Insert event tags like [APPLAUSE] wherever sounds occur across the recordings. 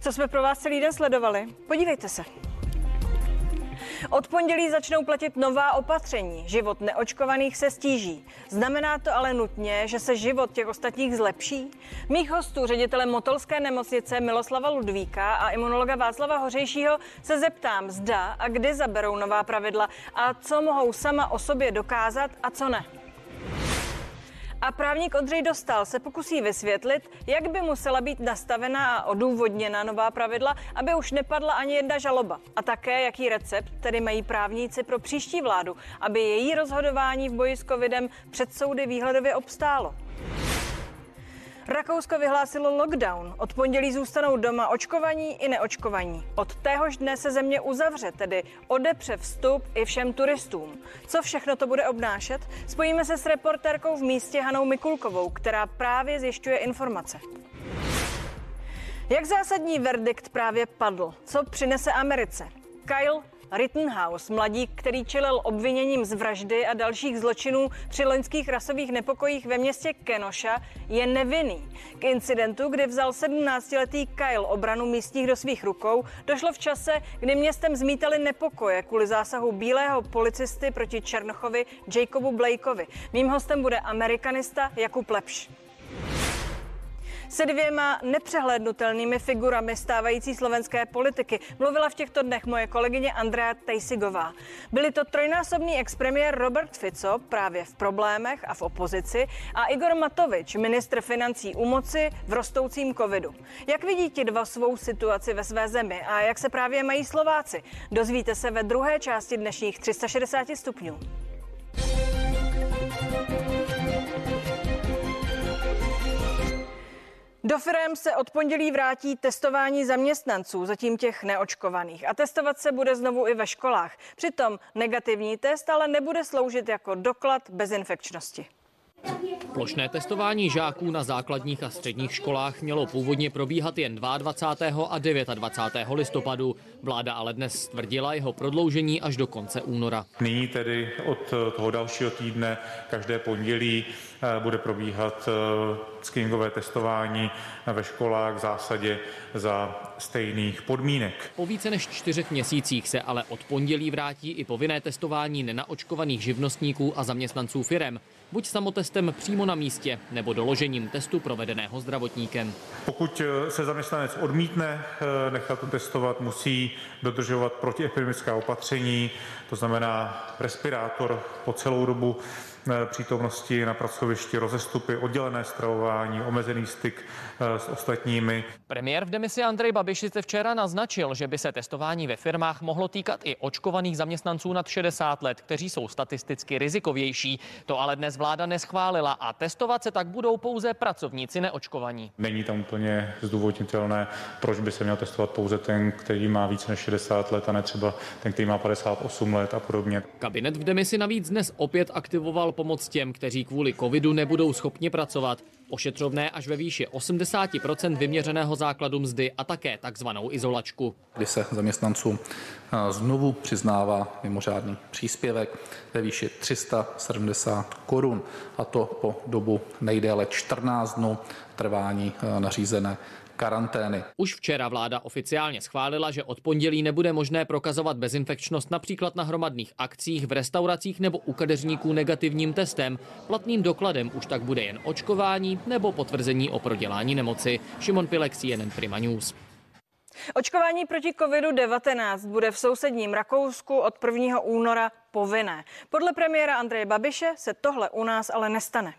Co jsme pro vás celý den sledovali? Podívejte se. Od pondělí začnou platit nová opatření. Život neočkovaných se stíží. Znamená to ale nutně, že se život těch ostatních zlepší? Mých hostů, ředitele Motolské nemocnice Miloslava Ludvíka a imunologa Václava Hořejšího, se zeptám, zda a kdy zaberou nová pravidla a co mohou sama o sobě dokázat a co ne. A právník Ondřej Dostal se pokusí vysvětlit, jak by musela být nastavena a odůvodněna nová pravidla, aby už nepadla ani jedna žaloba. A také, jaký recept tedy mají právníci pro příští vládu, aby její rozhodování v boji s covidem před soudy výhledově obstálo. Rakousko vyhlásilo lockdown. Od pondělí zůstanou doma očkovaní i neočkovaní. Od téhož dne se země uzavře, tedy odepře vstup i všem turistům. Co všechno to bude obnášet? Spojíme se s reportérkou v místě Hanou Mikulkovou, která právě zjišťuje informace. Jak zásadní verdikt právě padl? Co přinese Americe? Kyle Rittenhouse, mladík, který čelil obviněním z vraždy a dalších zločinů při loňských rasových nepokojích ve městě Kenosha, je nevinný. K incidentu, kdy vzal 17-letý Kyle obranu místních do svých rukou, došlo v čase, kdy městem zmítali nepokoje kvůli zásahu bílého policisty proti Černochovi Jacobu Blakeovi. Mým hostem bude amerikanista Jakub Lepš. Se dvěma nepřehlednutelnými figurami stávající slovenské politiky mluvila v těchto dnech moje kolegyně Andrea Tejsigová. Byli to trojnásobný expremiér Robert Fico právě v problémech a v opozici a Igor Matovič, ministr financí u moci v rostoucím covidu. Jak vidí ti dva svou situaci ve své zemi a jak se právě mají Slováci? Dozvíte se ve druhé části dnešních 360 stupňů. Do firm se od pondělí vrátí testování zaměstnanců, zatím těch neočkovaných. A testovat se bude znovu i ve školách. Přitom negativní test ale nebude sloužit jako doklad bezinfekčnosti. Plošné testování žáků na základních a středních školách mělo původně probíhat jen 22. a 29. listopadu. Vláda ale dnes stvrdila jeho prodloužení až do konce února. Nyní tedy od toho dalšího týdne každé pondělí eh, bude probíhat eh, screeningové testování ve školách v zásadě za stejných podmínek. Po více než čtyřech měsících se ale od pondělí vrátí i povinné testování nenaočkovaných živnostníků a zaměstnanců firem buď samotestem přímo na místě nebo doložením testu provedeného zdravotníkem. Pokud eh, se zaměstnanec odmítne eh, nechat testovat, musí dodržovat protiepidemická opatření, to znamená respirátor po celou dobu přítomnosti na pracovišti, rozestupy, oddělené stravování, omezený styk s ostatními. Premiér v demisi Andrej Babiš se včera naznačil, že by se testování ve firmách mohlo týkat i očkovaných zaměstnanců nad 60 let, kteří jsou statisticky rizikovější. To ale dnes vláda neschválila a testovat se tak budou pouze pracovníci neočkovaní. Není tam úplně zdůvodnitelné, proč by se měl testovat pouze ten, který má více než 60 let a ne třeba ten, který má 58 let a podobně. Kabinet v demisi navíc dnes opět aktivoval pomoc těm, kteří kvůli covidu nebudou schopni pracovat. Ošetřovné až ve výši 80% vyměřeného základu mzdy a také takzvanou izolačku. Kdy se zaměstnancům eh, znovu přiznává mimořádný příspěvek ve výši 370 korun a to po dobu nejdéle 14 dnů trvání eh, nařízené karantény. Už včera vláda oficiálně schválila, že od pondělí nebude možné prokazovat bezinfekčnost například na hromadných akcích, v restauracích nebo u kadeřníků negativním testem. Platným dokladem už tak bude jen očkování nebo potvrzení o prodělání nemoci. Šimon Pilek, CNN Prima News. Očkování proti COVID-19 bude v sousedním Rakousku od 1. února povinné. Podle premiéra Andreje Babiše se tohle u nás ale nestane.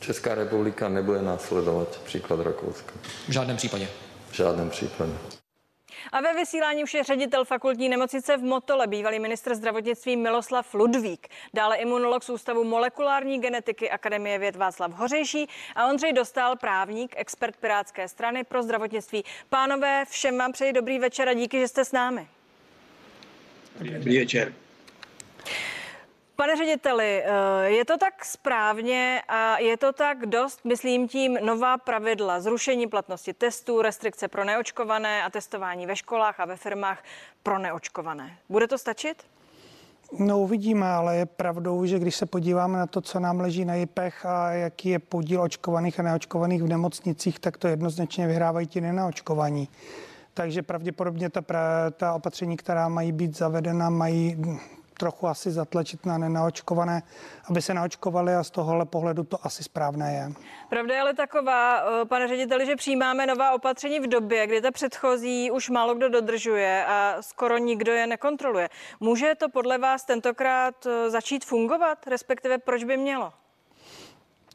Česká republika nebude následovat příklad Rakouska. V žádném případě. V žádném případě. A ve vysílání už je ředitel fakultní nemocnice v Motole, bývalý ministr zdravotnictví Miloslav Ludvík. Dále imunolog z Ústavu molekulární genetiky Akademie věd Václav Hořejší a Ondřej Dostal, právník, expert Pirátské strany pro zdravotnictví. Pánové, všem vám přeji dobrý večer a díky, že jste s námi. Dobrý večer. Pane řediteli, eh, je to tak správně a je to tak dost, myslím tím, nová pravidla, zrušení platnosti testů, restrikce pro neočkované a testování ve školách a ve firmách pro neočkované. Bude to stačit? No uvidíme, ale je pravdou, že když se podíváme na to, co nám leží na JIPech a jaký je podíl očkovaných a neočkovaných v nemocnicích, tak to jednoznačně vyhrávají ti nenaočkovaní. Takže pravděpodobně ta, ta opatření, která mají být zavedena, mají trochu asi zatlačit na nenaočkované, aby se naočkovali a z tohohle pohledu to asi správné je. Pravda je ale taková, eh, pane řediteli, že přijímáme nová opatření v době, kdy ta předchozí už málo kdo dodržuje a skoro nikdo je nekontroluje. Může to podle vás tentokrát eh, začít fungovat, respektive proč by mělo?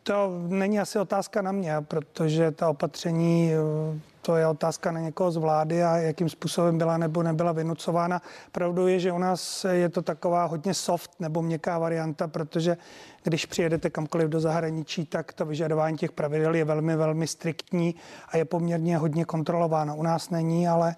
To není asi otázka na mě, protože ta opatření eh, to je otázka na někoho z vlády a jakým způsobem byla nebo nebyla vynucována. Pravdou je, že u nás je to taková hodně soft nebo měkká varianta, protože když přijedete kamkoliv do zahraničí, tak to vyžadování těch pravidel je velmi, velmi striktní a je poměrně hodně kontrolováno. U nás není, ale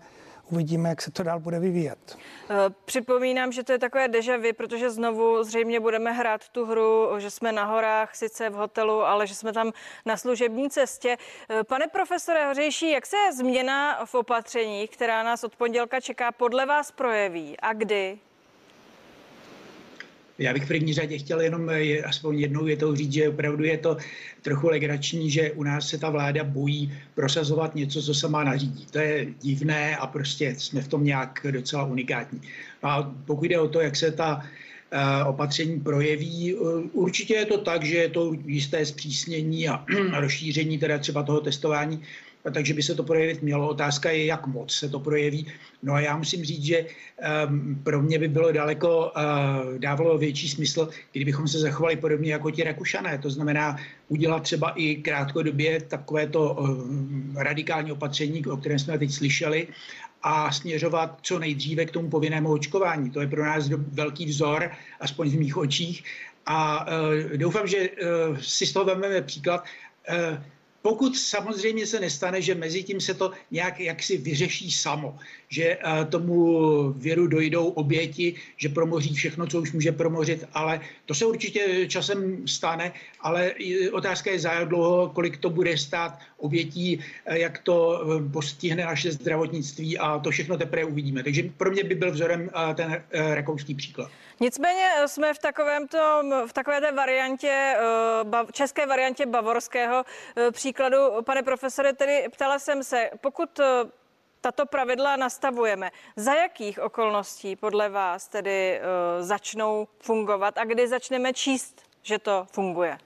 uvidíme, jak se to dál bude vyvíjet. Eh, připomínám, že to je takové deja vu, protože znovu zřejmě budeme hrát tu hru, že jsme na horách, sice v hotelu, ale že jsme tam na služební cestě. Eh, pane profesore Hořejší, jak se změna v opatřeních, která nás od pondělka čeká, podle vás projeví a kdy? Já bych v první řadě chtěl jenom eh, aspoň jednou větou říct, že opravdu je to trochu legrační, že u nás se ta vláda bojí prosazovat něco, co se má nařídit. To je divné a prostě jsme v tom nějak docela unikátní. A pokud jde o to, jak se ta eh, opatření projeví. Eh, určitě je to tak, že je to jisté zpřísnění a [CLEARS THROAT] rozšíření teda třeba toho testování takže by se to projevit mělo. Otázka je, jak moc se to projeví. No a já musím říct, že um, pro mě by bylo daleko, uh, dávalo větší smysl, kdybychom se zachovali podobně jako ti Rakušané. To znamená udělat třeba i krátkodobě takovéto um, radikální opatření, o kterém jsme teď slyšeli, a směřovat co nejdříve k tomu povinnému očkování. To je pro nás velký vzor, aspoň v mých očích. A uh, doufám, že uh, si z toho vezmeme příklad. Uh, pokud samozřejmě se nestane, že mezi tím se to nějak jaksi vyřeší samo, že uh, tomu věru dojdou oběti, že promoří všechno, co už může promořit, ale to se určitě časem stane, ale otázka je za dlouho, kolik to bude stát obětí, uh, jak to uh, postihne naše zdravotnictví a to všechno teprve uvidíme. Takže pro mě by byl vzorem uh, ten rakouský příklad. Nicméně jsme v, takovém tom, v takové té variantě, české variantě bavorského příkladu. Pane profesore, tedy ptala jsem se, pokud tato pravidla nastavujeme. Za jakých okolností podle vás tedy začnou fungovat a kdy začneme číst, že to funguje?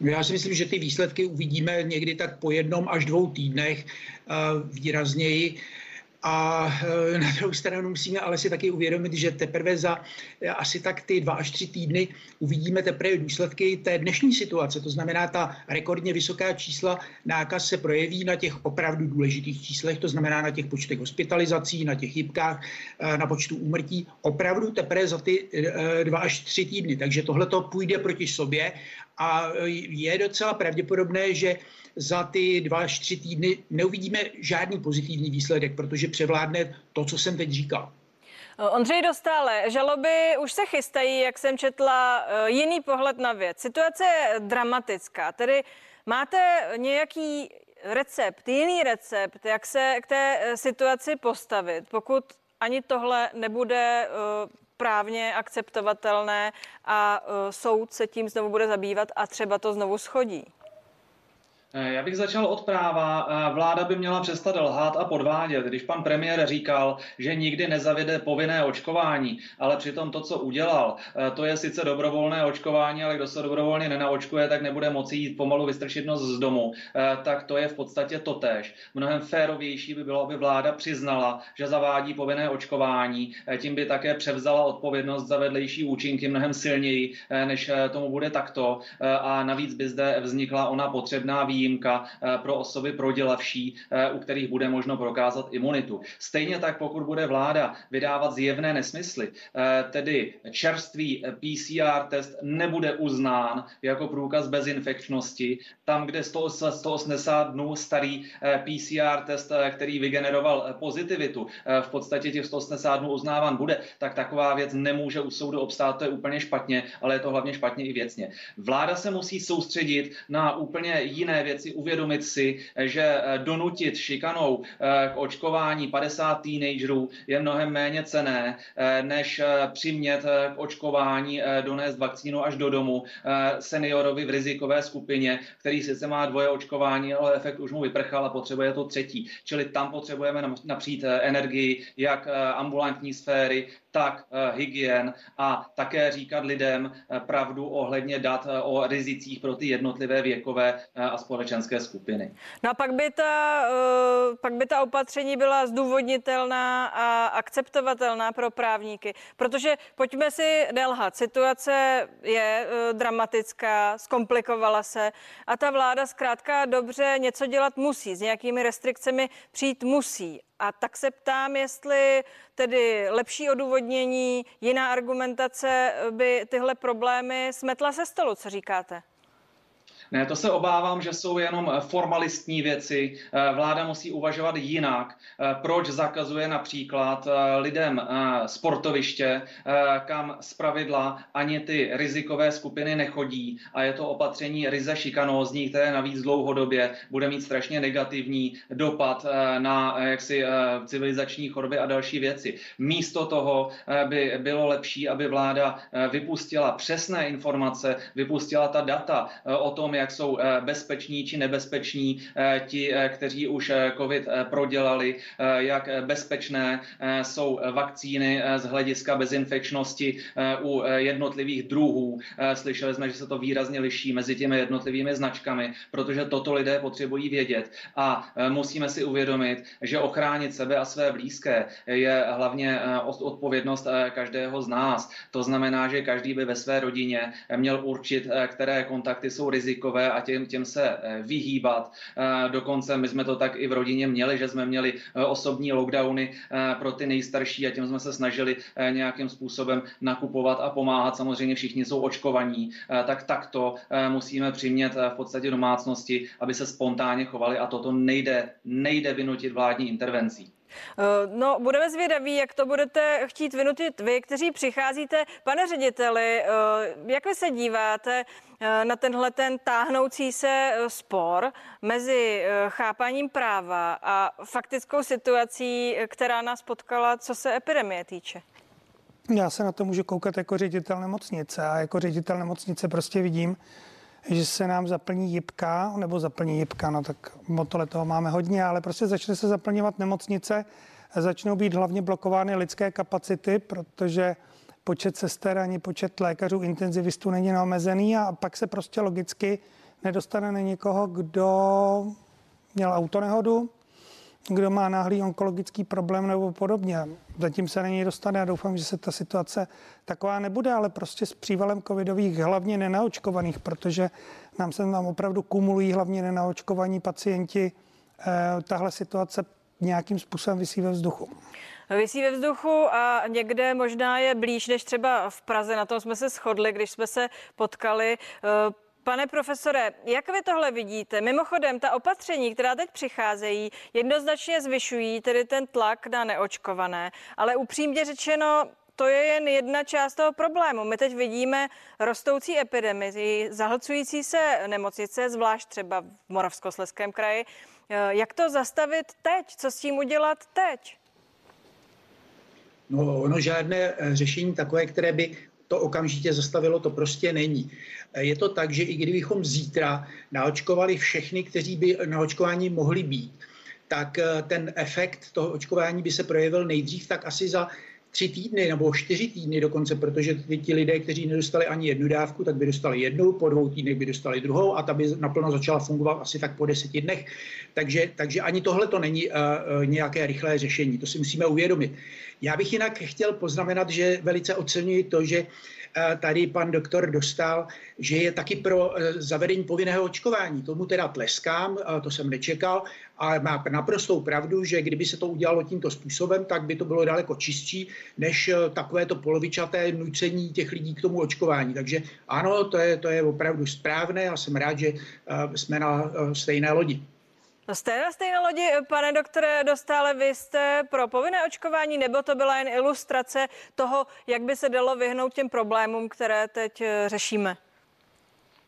Já si myslím, že ty výsledky uvidíme někdy tak po jednom až dvou týdnech uh, výrazněji. A eh, na druhou stranu musíme ale si taky uvědomit, že teprve za eh, asi tak ty dva až tři týdny uvidíme teprve důsledky té dnešní situace. To znamená, ta rekordně vysoká čísla nákaz se projeví na těch opravdu důležitých číslech, to znamená na těch počtech hospitalizací, na těch chybkách, eh, na počtu úmrtí, opravdu teprve za ty dva až tři týdny. Takže tohle to půjde proti sobě a je docela pravděpodobné, že za ty dva až tři týdny neuvidíme žádný pozitivní výsledek, protože převládne to, co jsem teď říkal. Ondřej Dostále, žaloby už se chystají, jak jsem četla, eh, jiný pohled na věc. Situace je dramatická, tedy máte nějaký recept, jiný recept, jak se k té eh, situaci postavit, pokud ani tohle nebude právně akceptovatelné a soud se tím znovu bude zabývat a třeba to znovu schodí? Eh, já bych začal od práva. Eh, vláda by měla přestat lhát a podvádět. Když pan premiér říkal, že nikdy nezavede povinné očkování, ale přitom to, co udělal, eh, to je sice dobrovolné očkování, ale kdo se dobrovolně nenaočkuje, tak nebude moci jít pomalu vystrčit nos z domu, tak to je v podstatě totéž. Mnohem férovější by bylo, aby vláda přiznala, že zavádí povinné očkování, tím by také převzala odpovědnost za vedlejší účinky mnohem silněji, než tomu bude takto. A navíc by zde vznikla ona potřebná výjimka výjimka eh, pro osoby prodělavší, eh, u kterých bude možno prokázat imunitu. Stejně tak, pokud bude vláda vydávat zjevné nesmysly, eh, tedy čerstvý PCR test nebude uznán jako průkaz bezinfekčnosti, tam, kde 180 dnů starý PCR test, který vygeneroval pozitivitu, v podstatě těch 180 dnů uznáván bude, tak taková věc nemůže u soudu obstát, to je úplně špatně, ale je to hlavně špatně i věcně. Vláda se musí soustředit na úplně jiné věci, uvědomit si, že donutit šikanou k očkování 50 teenagerů je mnohem méně cené, než přimět k očkování donést vakcínu až do domu seniorovi v rizikové skupině, který sice má dvoje očkování, ale efekt už mu vyprchal a potřebuje to třetí. Čili tam potřebujeme napřít energii jak ambulantní sféry, tak eh, hygien a také říkat lidem eh, pravdu ohledně dat eh, o rizicích pro ty jednotlivé věkové a společenské skupiny. No a pak by ta, pak by ta opatření byla zdůvodnitelná a akceptovatelná pro právníky, protože pojďme si nelhat, situace je dramatická, zkomplikovala se a ta vláda zkrátka dobře něco dělat musí, s nějakými restrikcemi přijít musí. A tak se ptám, jestli tedy lepší odůvodnění, jiná argumentace by tyhle problémy smetla se stolu, co říkáte? Ne, to se obávám, že jsou jenom eh, formalistní věci. Eh, vláda musí uvažovat jinak. Eh, proč zakazuje například lidem sportoviště, kam z pravidla ani ty rizikové skupiny nechodí a je to opatření ryze šikanózní, které navíc dlouhodobě bude mít strašně negativní dopad na jaksi civilizační choroby a další věci. Místo toho by bylo lepší, aby vláda vypustila přesné informace, vypustila ta data o tom, jak jsou eh, bezpeční či nebezpeční eh, ti, eh, kteří už COVID prodělali, jak bezpečné jsou vakcíny z hlediska bezinfekčnosti u jednotlivých druhů. Slyšeli jsme, že se to výrazně liší mezi těmi jednotlivými značkami, protože toto lidé potřebují vědět a musíme si uvědomit, že ochránit sebe a své blízké je hlavně odpovědnost každého z nás. To znamená, že každý by ve své rodině měl určit, které kontakty jsou rizikové rizikové a těm, těm se eh, vyhýbat. Eh, dokonce my jsme to tak i v rodině měli, že jsme měli eh, osobní lockdowny pro ty nejstarší a těm jsme se snažili nějakým způsobem nakupovat a pomáhat. Samozřejmě všichni jsou očkovaní, tak takto musíme přimět v podstatě domácnosti, aby se spontánně chovali a toto nejde, nejde vynutit vládní intervencí. No, budeme zvědaví, jak to budete chtít vynutit vy, kteří přicházíte. Pane řediteli, jak vy se díváte Eh, na tenhle ten táhnoucí se eh, spor mezi eh, chápaním práva a faktickou situací, která nás potkala, co se epidemie týče? Já se na to můžu koukat jako ředitel nemocnice a jako ředitel nemocnice prostě vidím, že se nám zaplní jibka, nebo zaplní jibka, no tak motole toho máme hodně, ale prostě začne se zaplňovat nemocnice, začnou být hlavně blokovány lidské kapacity, protože počet sester ani počet lékařů intenzivistů není neomezený a pak se prostě logicky nedostane na někoho, kdo měl autonehodu, kdo má náhlý onkologický problém nebo podobně. Zatím se na něj dostane a doufám, že se ta situace taková nebude, ale prostě s přívalem covidových hlavně nenaočkovaných, protože nám se tam opravdu kumulují hlavně nenaočkovaní pacienti. Eh, tahle situace nějakým způsobem vysí ve vzduchu. Vysí ve vzduchu a někde možná je blíž než třeba v Praze. Na tom jsme se shodli, když jsme se potkali. Eh, pane profesore, jak vy tohle vidíte? Mimochodem, ta opatření, která teď přicházejí, jednoznačně zvyšují tedy ten tlak na neočkované, ale upřímně řečeno, to je jen jedna část toho problému. My teď vidíme rostoucí epidemii, zahlcující se nemocnice, zvlášť třeba v Moravskosleském kraji. Eh, jak to zastavit teď? Co s tím udělat teď? No, ono žádné eh, řešení takové, které by to okamžitě zastavilo, to prostě není. Eh, je to tak, že i kdybychom zítra naočkovali všechny, kteří by na očkování mohli být, tak eh, ten efekt toho očkování by se projevil nejdřív tak asi za tři týdny nebo čtyři týdny dokonce, protože ti lidé, kteří nedostali ani jednu dávku, tak by dostali jednu, po dvou týdnech by dostali druhou a ta by naplno začala fungovat asi tak po deseti dnech. Takže, takže ani tohle to není uh, nějaké rychlé řešení, to si musíme uvědomit. Já bych jinak chtěl poznamenat, že velice oceňuji to, že tady pan doktor dostal, že je taky pro uh, zavedení povinného očkování. Tomu teda tleskám, to jsem nečekal a má naprostou pravdu, že kdyby se to udělalo tímto způsobem, tak by to bylo daleko čistší, než eh, takovéto polovičaté nucení těch lidí k tomu očkování. Takže ano, to je, to je opravdu správné a jsem rád, že eh, jsme na stejné lodi. Jste na stejné lodi, pane doktore Dostále, vy jste pro povinné očkování, nebo to byla jen ilustrace toho, jak by se dalo vyhnout těm problémům, které teď řešíme?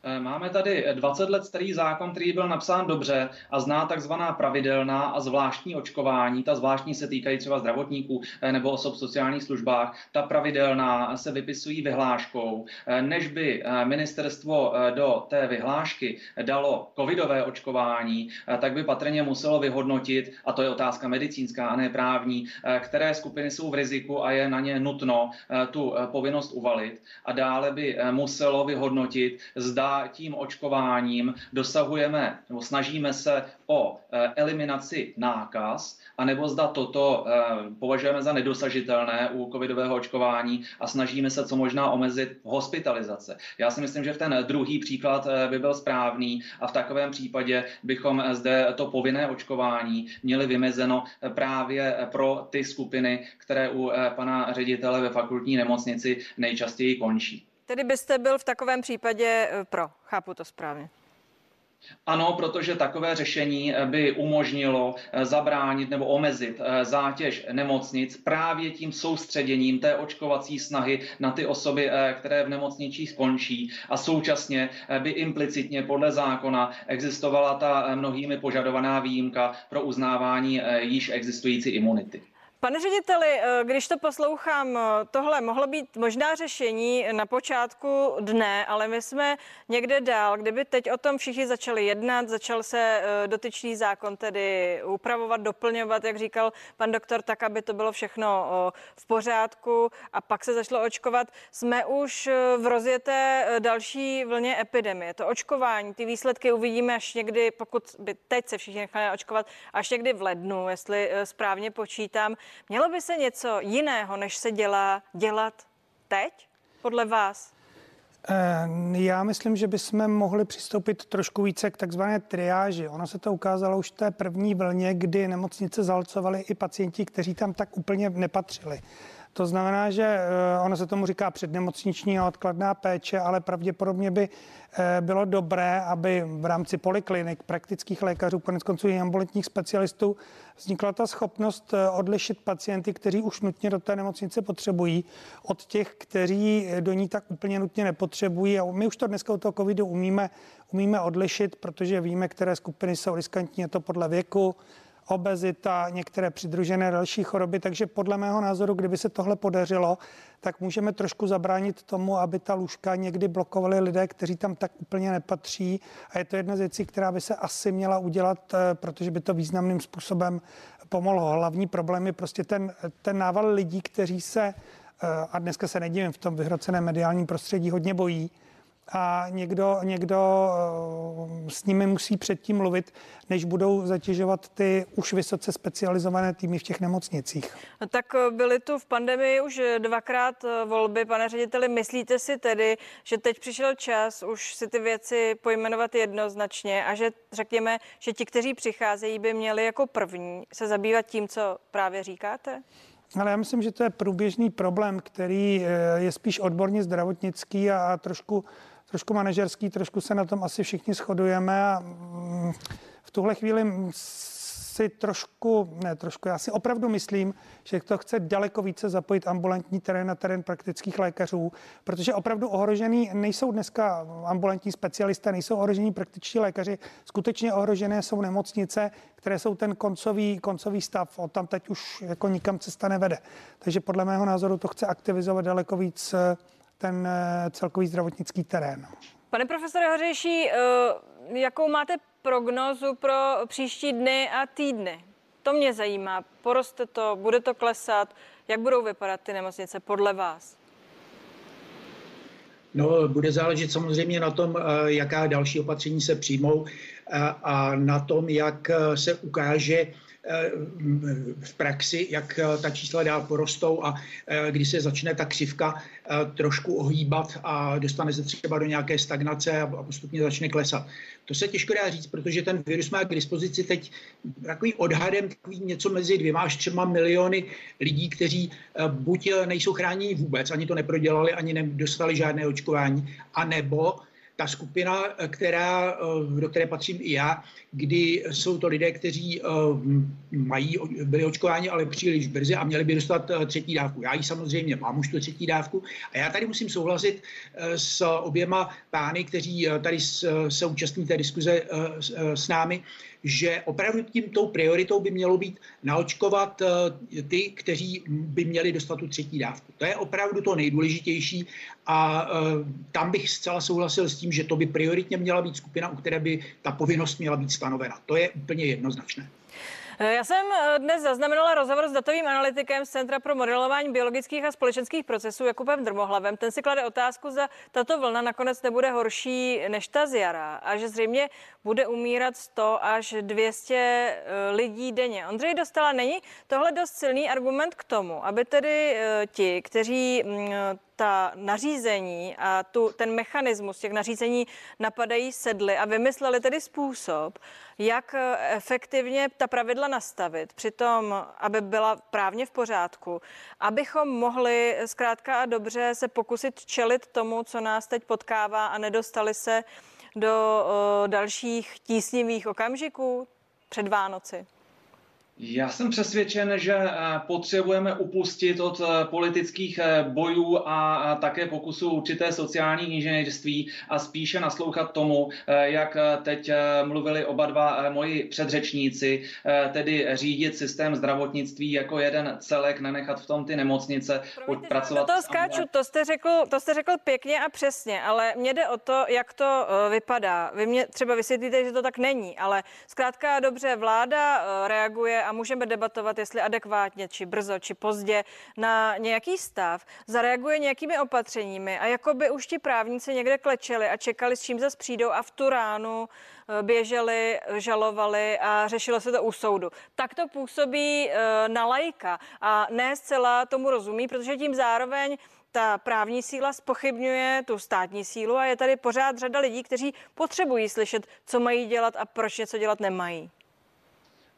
Eh, máme tady 20 let starý zákon, který byl napsán dobře a zná takzvaná pravidelná a zvláštní očkování. Ta zvláštní se týkají třeba zdravotníků eh, nebo osob v sociálních službách. Ta pravidelná se vypisují vyhláškou. Eh, než by ministerstvo do té vyhlášky dalo covidové očkování, tak by patrně muselo vyhodnotit, a to je otázka medicínská a ne právní, které skupiny jsou v riziku a je na ně nutno tu povinnost uvalit. A dále by muselo vyhodnotit, zda tím očkováním dosahujeme nebo snažíme se o eh, eliminaci nákaz, anebo zda toto eh, považujeme za nedosažitelné u covidového očkování a snažíme se co možná omezit hospitalizace. Já si myslím, že v ten druhý příklad eh, by byl správný a v takovém případě bychom zde to povinné očkování měli vymezeno právě pro ty skupiny, které u pana ředitele ve fakultní nemocnici nejčastěji končí. Tedy byste byl v takovém případě eh, pro, chápu to správně. Ano, protože takové řešení eh, by umožnilo eh, zabránit nebo omezit zátěž nemocnic právě tím soustředěním té očkovací snahy na ty osoby, které v nemocničí skončí a současně by implicitně podle zákona existovala ta mnohými požadovaná výjimka pro uznávání již existující imunity. Pane řediteli, eh, když to poslouchám, eh, tohle mohlo být možná řešení na počátku dne, ale my jsme někde dál. Kdyby teď o tom všichni začali jednat, začal se eh, dotyčný zákon tedy upravovat, doplňovat, jak říkal pan doktor, tak, aby to bylo všechno v pořádku a pak se začalo očkovat, jsme už v rozjeté další vlně epidemie. To očkování, ty výsledky uvidíme až někdy, pokud by teď se všichni nechali očkovat, až někdy v lednu, jestli správně počítám. Mělo by se něco jiného, než se dělá, dělat teď, podle vás? Eh, já myslím, že bychom mohli přistoupit trošku více k takzvané triáži. Ono se to ukázalo už v té první vlně, kdy nemocnice zalcovaly i pacienti, kteří tam tak úplně nepatřili. To znamená, že eh, ono se tomu říká přednemocniční a odkladná péče, ale pravděpodobně by eh, bylo dobré, aby v rámci poliklinik, praktických lékařů, konec konců i ambulantních specialistů, vznikla ta schopnost eh, odlišit pacienty, kteří už nutně do té nemocnice potřebují, od těch, kteří do ní tak úplně nutně nepotřebují. A my už to dneska u toho covidu umíme, umíme odlišit, protože víme, které skupiny jsou riskantní, je to podle věku, obezita, některé přidružené další choroby. Takže podle mého názoru, kdyby se tohle podařilo, tak můžeme trošku zabránit tomu, aby ta lůžka někdy blokovali lidé, kteří tam tak úplně nepatří. A je to jedna z věcí, která by se asi měla udělat, eh, protože by to významným způsobem pomohlo. Hlavní problém je prostě ten, ten nával lidí, kteří se, eh, a dneska se nedivím, v tom vyhroceném mediálním prostředí hodně bojí, a někdo, někdo eh, s nimi musí předtím mluvit, než budou zatěžovat ty už vysoce specializované týmy v těch nemocnicích. Tak eh, byly tu v pandemii už dvakrát eh, volby, pane řediteli. Myslíte si tedy, že teď přišel čas už si ty věci pojmenovat jednoznačně a že řekněme, že ti, kteří přicházejí, by měli jako první se zabývat tím, co právě říkáte? Ale já myslím, že to je průběžný problém, který je spíš odborně zdravotnický a trošku trošku manažerský, trošku se na tom asi všichni shodujeme a mm, v tuhle chvíli si trošku, ne trošku, já si opravdu myslím, že to chce daleko více zapojit ambulantní terén na terén praktických lékařů, protože opravdu ohrožený nejsou dneska ambulantní specialisté, nejsou ohrožení praktičtí lékaři, skutečně ohrožené jsou nemocnice, které jsou ten koncový, koncový stav, o tam teď už jako nikam cesta nevede. Takže podle mého názoru to chce aktivizovat daleko víc ten eh, celkový zdravotnický terén. Pane profesore Hořejší, eh, jakou máte prognozu pro příští dny a týdny? To mě zajímá. Poroste to, bude to klesat? Jak budou vypadat ty nemocnice podle vás? No, bude záležet samozřejmě na tom, eh, jaká další opatření se přijmou a na tom, jak se ukáže v praxi, jak eh, ta čísla dál porostou a eh, když se začne ta křivka trošku ohýbat a dostane se třeba do nějaké stagnace a postupně začne klesat. To se těžko dá říct, protože ten virus má k dispozici teď takový odhadem takový něco mezi dvěma až třema miliony lidí, kteří buď nejsou chráněni vůbec, ani to neprodělali, ani nedostali žádné očkování, anebo ta skupina, která, do které patřím i já, kdy jsou to lidé, kteří mají, byli očkováni, ale příliš brzy a měli by dostat třetí dávku. Já ji samozřejmě mám už tu třetí dávku a já tady musím souhlasit s oběma pány, kteří tady se účastní té diskuze s námi, že opravdu tím tou prioritou by mělo být naočkovat eh, ty, kteří by měli dostat tu třetí dávku. To je opravdu to nejdůležitější a eh, tam bych zcela souhlasil s tím, že to by prioritně měla být skupina, u které by ta povinnost měla být stanovena. To je úplně jednoznačné. Eh, já jsem eh, dnes zaznamenala rozhovor s datovým analytikem z Centra pro modelování biologických a společenských procesů Jakubem Drmohlavem. Ten si klade otázku, za tato vlna nakonec nebude horší než ta z jara a že zřejmě bude umírat 100 až 200 eh, lidí denně. Ondřej Dostala, není tohle dost silný argument k tomu, aby tedy ti, kteří mm, ta nařízení a tu, ten mechanismus těch nařízení napadají sedly a vymysleli tedy způsob, jak eh, efektivně ta pravidla nastavit, přitom, aby byla právně v pořádku, abychom mohli zkrátka a dobře se pokusit čelit tomu, co nás teď potkává a nedostali se do o, dalších tísnivých okamžiků před Vánoci? Já jsem přesvědčen, že eh, potřebujeme upustit od eh, politických eh, bojů a také pokusů určité sociální inženýrství a spíše naslouchat tomu, jak teď mluvili oba dva moji předřečníci, tedy řídit systém zdravotnictví jako jeden celek, nenechat v tom ty nemocnice, Promiňte, pracovat. To skáču, to jste, řekl, to jste řekl pěkně a přesně, ale mně jde o to, jak to vypadá. Vy mě třeba vysvětlíte, že to tak není, ale zkrátka dobře, vláda reaguje a můžeme debatovat, jestli adekvátně, či brzo, či pozdě na nějaký stav, zareaguje nějakými opatřeními a jako by už ti právníci někde klečeli a čekali, s čím zase přijdou a v tu ránu eh, běželi, žalovali a řešilo se to u soudu. Tak to působí eh, na lajka a ne zcela tomu rozumí, protože tím zároveň ta právní síla spochybňuje tu státní sílu a je tady pořád řada lidí, kteří potřebují slyšet, co mají dělat a proč něco dělat nemají.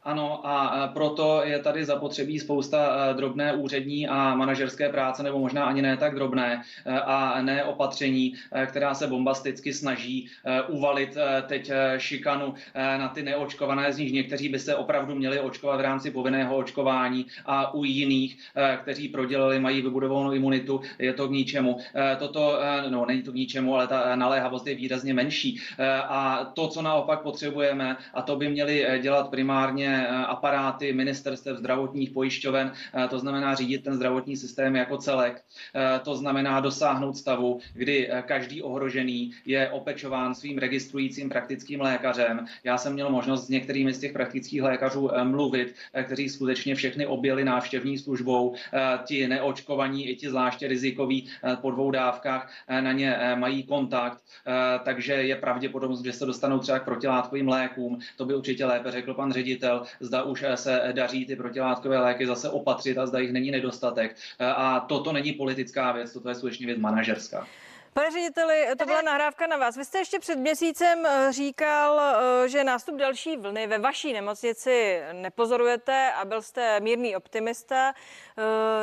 Ano, a proto je tady zapotřebí spousta e, drobné úřední a manažerské práce, nebo možná ani ne tak drobné, e, a ne opatření, e, která se bombasticky snaží uvalit teď šikanu na ty neočkované, z nich někteří by se opravdu měli očkovat v rámci povinného očkování a u jiných, kteří prodělali, mají vybudovanou imunitu, je to k ničemu. Toto, no není to k ničemu, ale ta naléhavost je výrazně menší. A to, co naopak potřebujeme, a to by měli dělat primárně Eh, aparáty ministerstev zdravotních pojišťoven, eh, to znamená řídit ten zdravotní systém jako celek. Eh, to znamená dosáhnout stavu, kdy každý ohrožený je opečován svým registrujícím praktickým lékařem. Já jsem měl možnost s některými z těch praktických lékařů mluvit, kteří skutečně všechny objeli návštěvní službou. Ti neočkovaní, i ti zvláště rizikoví po dvou dávkách na ně mají kontakt, takže je pravděpodobnost, že se dostanou třeba k protilátkovým lékům. To by určitě lépe řekl pan ředitel zda už se daří ty protilátkové léky zase opatřit a zda jich není nedostatek. A toto není politická věc, toto je skutečně věc manažerská. Pane řediteli, to byla nahrávka na vás. Vy jste ještě před měsícem eh, říkal, eh, že nástup další vlny ve vaší nemocnici nepozorujete a byl jste mírný optimista.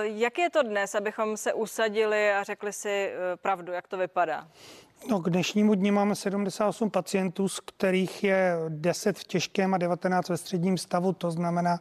Jak je to dnes, abychom se usadili a řekli si pravdu, jak to vypadá? No, k dnešnímu dní máme 78 pacientů, z kterých je 10 v těžkém a 19 ve středním stavu. To znamená,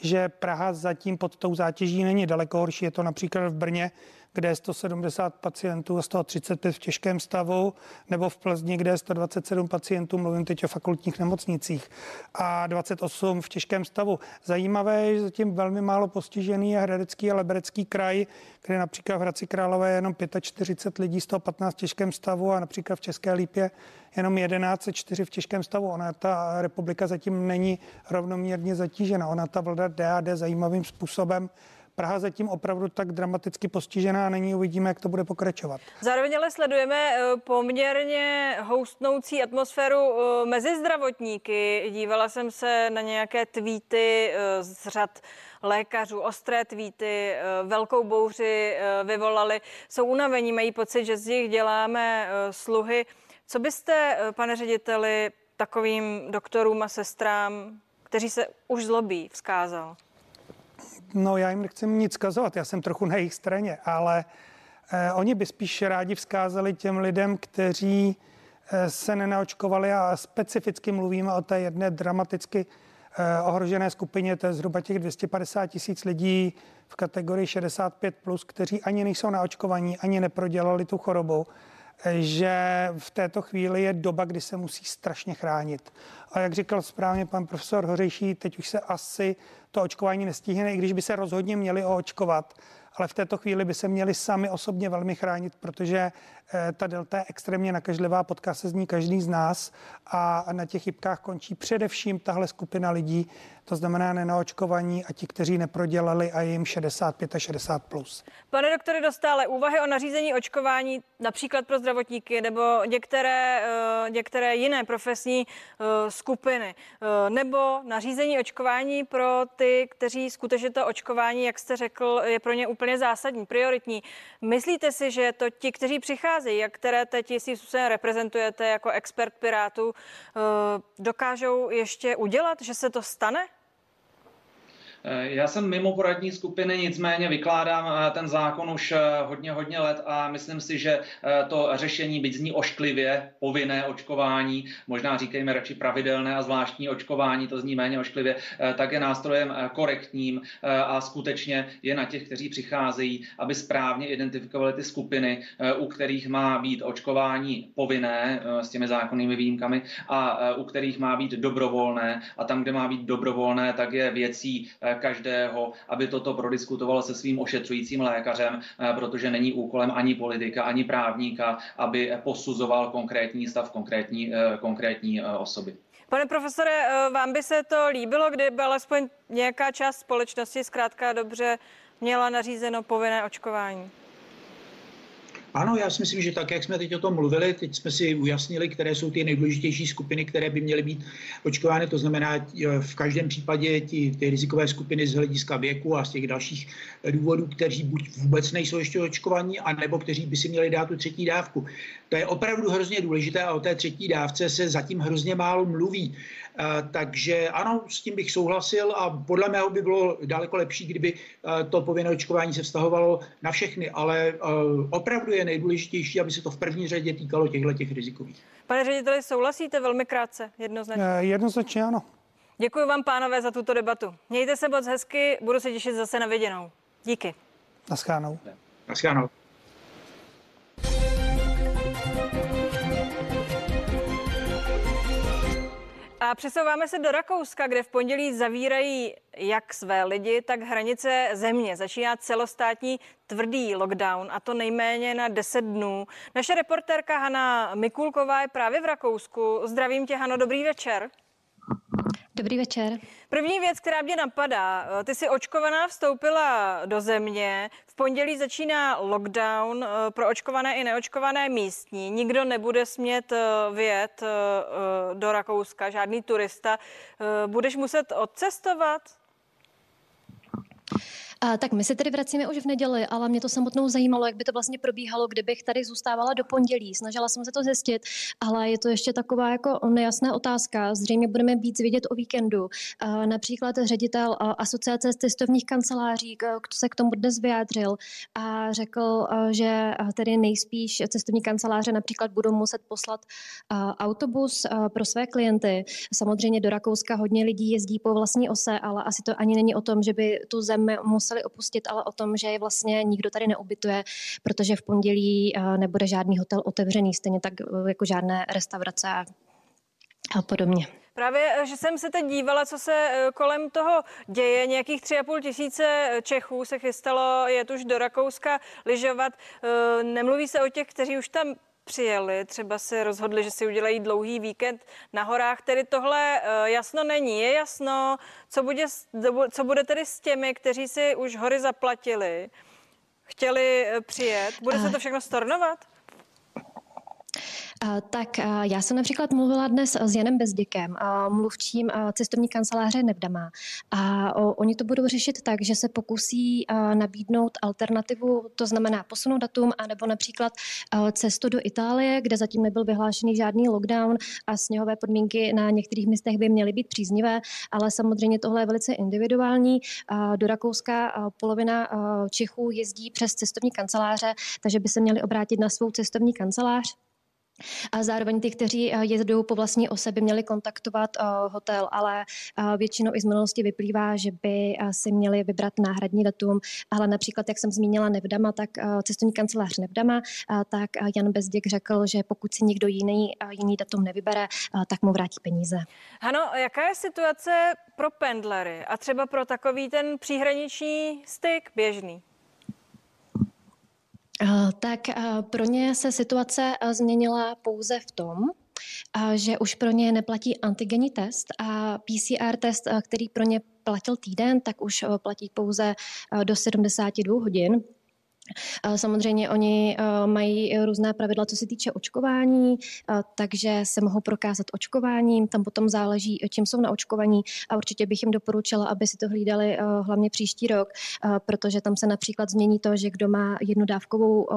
že Praha zatím pod tou zátěží není daleko horší. Je to například v Brně, kde je 170 pacientů a 135 v těžkém stavu, nebo v Plzni, kde je 127 pacientů, mluvím teď o fakultních nemocnicích, a 28 v těžkém stavu. Zajímavé je, že zatím velmi málo postižený je Hradecký a Liberecký kraj, kde například v Hradci Králové je jenom 45 lidí, 115 v těžkém stavu a například v České Lípě jenom 11, 4 v těžkém stavu. Ona ta republika zatím není rovnoměrně zatížena. Ona ta vlna DAD zajímavým způsobem Praha zatím opravdu tak dramaticky postižená není, uvidíme, jak to bude pokračovat. Zároveň ale sledujeme eh, poměrně houstnoucí atmosféru eh, mezi zdravotníky. Dívala jsem se na nějaké tweety eh, z řad lékařů, ostré tweety, velkou bouři vyvolali. Jsou unavení, mají pocit, že z nich děláme sluhy. Co byste, pane řediteli, takovým doktorům a sestrám, kteří se už zlobí, vzkázal? No já jim nechci nic kazovat, já jsem trochu na jejich straně, ale eh, oni by spíš rádi vzkázali těm lidem, kteří se nenaočkovali a specificky mluvíme o té jedné dramaticky ohrožené skupině, to je zhruba těch 250 tisíc lidí v kategorii 65+, plus, kteří ani nejsou naočkovaní, ani neprodělali tu chorobu že v této chvíli je doba, kdy se musí strašně chránit. A jak říkal správně pan profesor Hořejší, teď už se asi to očkování nestíhne, i když by se rozhodně měli oočkovat, ale v této chvíli by se měli sami osobně velmi chránit, protože ta delta je extrémně nakažlivá, potká se z ní každý z nás a na těch chybkách končí především tahle skupina lidí, to znamená nenaočkovaní a ti, kteří neprodělali a jim 65 a 60 plus. Pane doktore Dostále, úvahy o nařízení očkování například pro zdravotníky nebo některé, eh, některé jiné profesní eh, skupiny nebo nařízení očkování pro ty, kteří skutečně to očkování, jak jste řekl, je pro ně úplně úplně zásadní, prioritní. Myslíte si, že to ti, kteří přicházejí, jak které teď jistým způsobem reprezentujete jako expert Pirátů, eh, dokážou ještě udělat, že se to stane? Eh, já jsem mimo poradní skupiny, nicméně vykládám eh, ten zákon už eh, hodně, hodně let a myslím si, že to řešení, byť zní ošklivě, povinné očkování, možná říkejme radši pravidelné a zvláštní očkování, to zní méně ošklivě, tak je nástrojem korektním a skutečně je na těch, kteří přicházejí, aby správně identifikovali ty skupiny, u kterých má být očkování povinné s těmi zákonnými výjimkami a u kterých má být dobrovolné. A tam, kde má být dobrovolné, tak je věcí každého, aby toto prodiskutoval se svým ošetřujícím lékařem, eh, protože není úkolem ani politika, ani právníka, aby posuzoval konkrétní stav konkrétní, eh, konkrétní eh, osoby. Pane profesore, vám by se to líbilo, kdyby alespoň nějaká část společnosti zkrátka dobře měla nařízeno povinné očkování? Ano, já si myslím, že tak, jak jsme teď o tom mluvili, teď jsme si ujasnili, které jsou ty nejdůležitější skupiny, které by měly být očkovány. To znamená, e, v každém případě ty, ty rizikové skupiny z hlediska věku a z těch dalších důvodů, kteří buď vůbec nejsou ještě očkovaní, anebo kteří by si měli dát tu třetí dávku. To je opravdu hrozně důležité a o té třetí dávce se zatím hrozně málo mluví. Eh, takže ano, s tím bych souhlasil a podle mého by bylo daleko lepší, kdyby eh, to povinné očkování se vztahovalo na všechny, ale eh, opravdu je nejdůležitější, aby se to v první řadě týkalo těchto těch rizikových. Pane řediteli, souhlasíte velmi krátce, jednoznačně? Jednoznačně ano. Děkuji vám, pánové, za tuto debatu. Mějte se moc hezky, budu se těšit zase na viděnou. Díky. Naschánou. Naschánou. Přesouváme se do Rakouska, kde v pondělí zavírají jak své lidi, tak hranice země. Začíná celostátní tvrdý lockdown a to nejméně na 10 dnů. Naše reportérka Hana Mikulková je právě v Rakousku. Zdravím tě, Hano, dobrý večer. Dobrý večer. První věc, která mě napadá, ty jsi očkovaná vstoupila do země, v pondělí začíná lockdown eh, pro očkované i neočkované místní, nikdo nebude smět eh, vyjet eh, do Rakouska, žádný turista. Budeš muset odcestovat? A, tak my se tedy vracíme už v neděli, ale mě to samotnou zajímalo, jak by to vlastně probíhalo, kdybych tady zůstávala do pondělí. Snažila jsem se to zjistit, ale je to ještě taková jako nejasná otázka. Zřejmě budeme víc vidět o víkendu. A, například ředitel asociace cestovních kanceláří se k tomu dnes vyjádřil a řekl, že tedy nejspíš cestovní kanceláře například budou muset poslat autobus pro své klienty. Samozřejmě do Rakouska hodně lidí jezdí po vlastní ose, ale asi to ani není o tom, že by tu zemi museli museli opustit, ale o tom, že je vlastně nikdo tady neubytuje, protože v pondělí eh, nebude žádný hotel otevřený, stejně tak eh, jako žádné restaurace a podobně. Právě, eh, že jsem se teď dívala, co se kolem toho děje. Nějakých tři a půl tisíce Čechů se chystalo jet už do Rakouska lyžovat. Nemluví se o těch, kteří už tam přijeli, třeba si rozhodli, že si udělají dlouhý víkend na horách. Tedy tohle eh, jasno není. Je jasno, co bude, co bude tedy s těmi, kteří si už hory zaplatili, chtěli eh, přijet. Bude se to všechno stornovat? Tak já jsem například mluvila dnes s Janem Bezděkem, mluvčím cestovní kanceláře Nevdama. A oni to budou řešit tak, že se pokusí nabídnout alternativu, to znamená posunout datum, anebo například cestu do Itálie, kde zatím nebyl vyhlášený žádný lockdown a sněhové podmínky na některých místech by měly být příznivé, ale samozřejmě tohle je velice individuální. Do Rakouska polovina Čechů jezdí přes cestovní kanceláře, takže by se měli obrátit na svou cestovní kancelář A zároveň ty, kteří eh, jezdou po vlastní ose, by měli kontaktovat eh, hotel, ale eh, většinou i z minulosti vyplývá, že by si měli vybrat náhradní datum. Ale například, jak jsem zmínila Nevdama, tak cestovní kancelář Nevdama, tak Jan Bezděk řekl, že pokud si někdo jiný, jiný datum nevybere, tak mu vrátí peníze. Ano, jaká je situace pro pendlery a třeba pro takový ten příhraniční styk běžný? Eh, tak eh, pro ně se situace eh, změnila pouze v tom, že už pro ně neplatí antigenní test a PCR test, který pro ně platil týden, tak už platí pouze do 72 hodin. Samozřejmě oni eh, mají různé pravidla, co se týče očkování, eh, takže se mohou prokázat očkováním, tam potom záleží, čím jsou na očkovaní a určitě bych jim doporučila, aby si to hlídali eh, hlavně příští rok, protože tam se například změní to, že kdo má jednu dávkovou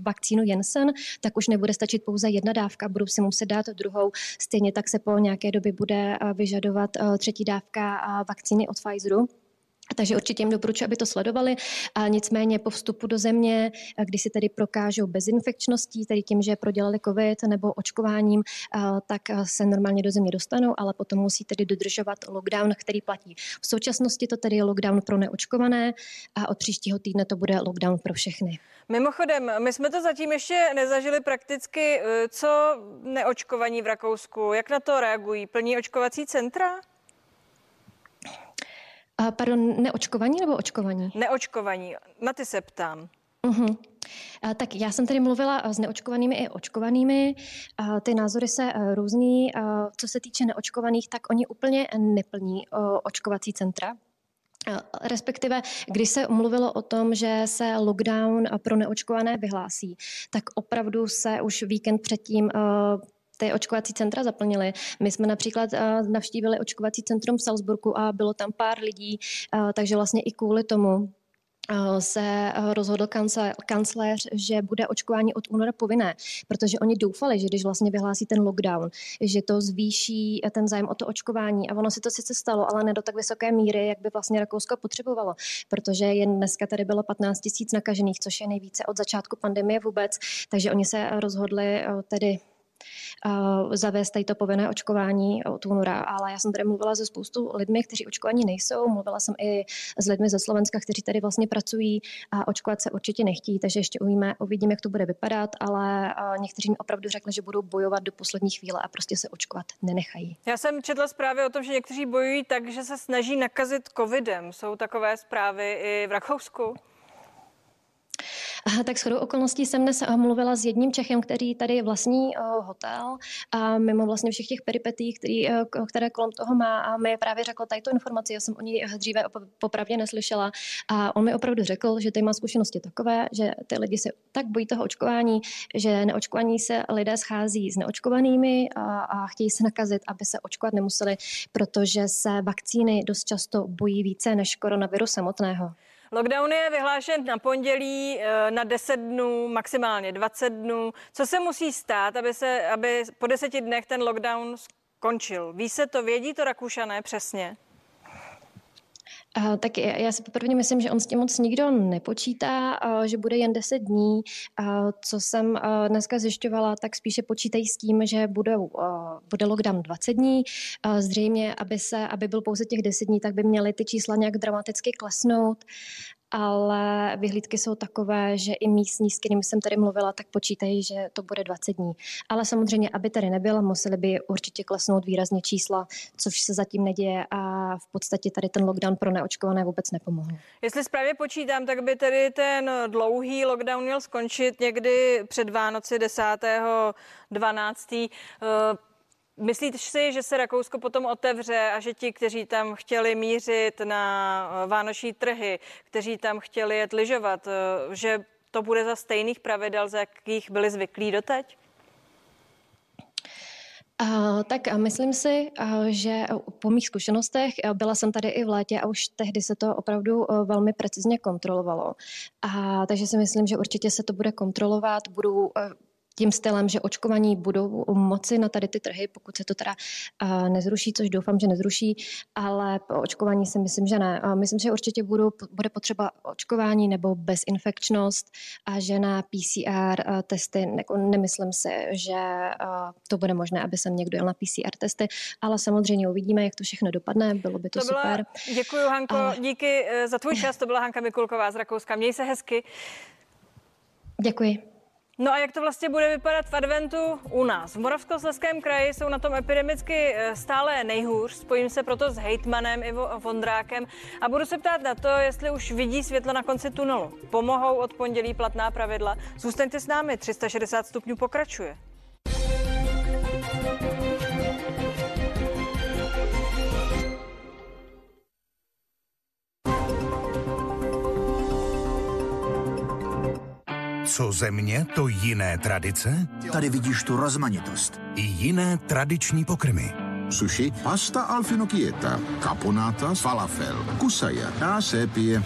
vakcínu Jensen, tak už nebude stačit pouze jedna dávka, budou si muset dát druhou. Stejně tak se po nějaké době bude vyžadovat třetí dávka vakcíny od Pfizeru. Takže určitě jim doporučuji, aby to sledovali. A nicméně po vstupu do země, kdy si tedy prokážou bezinfekčností, tedy tím, že prodělali COVID nebo očkováním, tak se normálně do země dostanou, ale potom musí tedy dodržovat lockdown, který platí. V současnosti to tedy je lockdown pro neočkované a od příštího týdne to bude lockdown pro všechny. Mimochodem, my jsme to zatím ještě nezažili prakticky. E, co neočkovaní v Rakousku? Jak na to reagují? Plní očkovací centra? A pardon, neočkovaní nebo očkovaní? Neočkovaní. Na ty se ptám. Uh-huh. A, tak já jsem tady mluvila s neočkovanými i očkovanými. A, ty názory se a, různý. A, co se týče neočkovaných, tak oni úplně neplní o, očkovací centra. Respektive, když se mluvilo o tom, že se lockdown pro neočkované vyhlásí, tak opravdu se už víkend předtím ty očkovací centra zaplnily. My jsme například uh, navštívili očkovací centrum v Salzburgu a bylo tam pár lidí, uh, takže vlastně i kvůli tomu eh, se rozhodl kancléř, že bude očkování od února povinné, protože oni doufali, že když vlastně vyhlásí ten lockdown, že to zvýší ten zájem o to očkování. A ono se to sice stalo, ale ne do tak vysoké míry, jak by vlastně Rakousko potřebovalo, protože jen dneska tady bylo 15 tisíc nakažených, což je nejvíce od začátku pandemie vůbec, takže oni se rozhodli tedy uh, zavést tady to povinné očkování od února, ale já jsem tady mluvila se spoustu lidmi, kteří očkovaní nejsou, mluvila jsem i s lidmi ze Slovenska, kteří tady vlastně pracují a očkovat se určitě nechtí, takže ještě uvidíme, uvidíme jak to bude vypadat, ale uh, někteří mi opravdu řekli, že budou bojovat do poslední chvíle a prostě se očkovat nenechají. Já jsem četla zprávy o tom, že někteří bojují tak, že se snaží nakazit covidem. Jsou takové zprávy i v Rakousku? Tak shodou okolností jsem dnes eh, mluvila s jedním Čechem, který tady vlastní uh, hotel a mimo vlastně všech těch peripetí, který, uh, které kolem toho má a mi právě řekl tady tu informaci, já jsem o ní dříve popravdě neslyšela a on mi opravdu řekl, že tady má zkušenosti takové, že ty lidi se tak bojí toho očkování, že neočkovaní se lidé schází s neočkovanými a, a chtějí se nakazit, aby se očkovat nemuseli, protože se vakcíny dost často bojí více než koronavirus samotného. Lockdown je vyhlášen na pondělí eh, na 10 dnů, maximálně 20 dnů. Co se musí stát, aby, se, aby po deseti dnech ten lockdown skončil? Ví se to, vědí to Rakušané přesně? Uh, tak já, si poprvé myslím, že on s tím moc nikdo nepočítá, uh, že bude jen 10 dní. Uh, co jsem dneska zjišťovala, tak spíše počítají s tím, že bude, bude lockdown 20 dní. Zřejmě, aby, se, aby byl pouze těch 10 dní, tak by měly ty čísla nějak dramaticky klesnout ale vyhlídky jsou takové, že i místní, s kterými jsem tady mluvila, tak počítají, že to bude 20 dní. Ale samozřejmě, aby tady nebyla, museli by určitě klesnout výrazně čísla, což se zatím neděje a v podstatě tady ten lockdown pro neočkované vůbec nepomohl. Jestli správně počítám, tak by tedy ten dlouhý lockdown měl skončit někdy před Vánoci 10. 12. Myslíte si, že se Rakousko potom otevře a že ti, kteří tam chtěli mířit na eh, vánoční trhy, kteří tam chtěli jet lyžovat, eh, že to bude za stejných pravidel, za jakých byli zvyklí doteď? Uh, tak myslím si, uh, že po mých zkušenostech, uh, byla jsem tady i v létě a už tehdy se to opravdu uh, velmi precizně kontrolovalo. A takže si myslím, že určitě se to bude kontrolovat, budou uh, tím stylem, že očkovaní budou moci na tady ty trhy, pokud se to teda uh, nezruší, což doufám, že nezruší, ale po očkování si myslím, že ne. Myslím, že určitě budou, bude potřeba očkování nebo bezinfekčnost a že na PCR uh, testy, jako nemyslím si, že uh, to bude možné, aby se někdo jel na PCR testy, ale samozřejmě uvidíme, jak to všechno dopadne, bylo by to, to byla, super. Děkuji, Hanko, ale... díky za tvůj čas, to byla Hanka Mikulková z Rakouska. Měj se hezky. Děkuji. No a jak to vlastně bude vypadat v adventu u nás? V Moravskoslezském kraji jsou na tom epidemicky eh, stále nejhůř. Spojím se proto s hejtmanem Ivo Vondrákem a budu se ptát na to, jestli už vidí světlo na konci tunelu. Pomohou od pondělí platná pravidla. Zůstaňte s námi, 360 stupňů pokračuje. Co země, to jiné tradice? Tady vidíš tu rozmanitost. I jiné tradiční pokrmy. Sushi, pasta al finocchietta, caponata, falafel, kusaja, a sepie.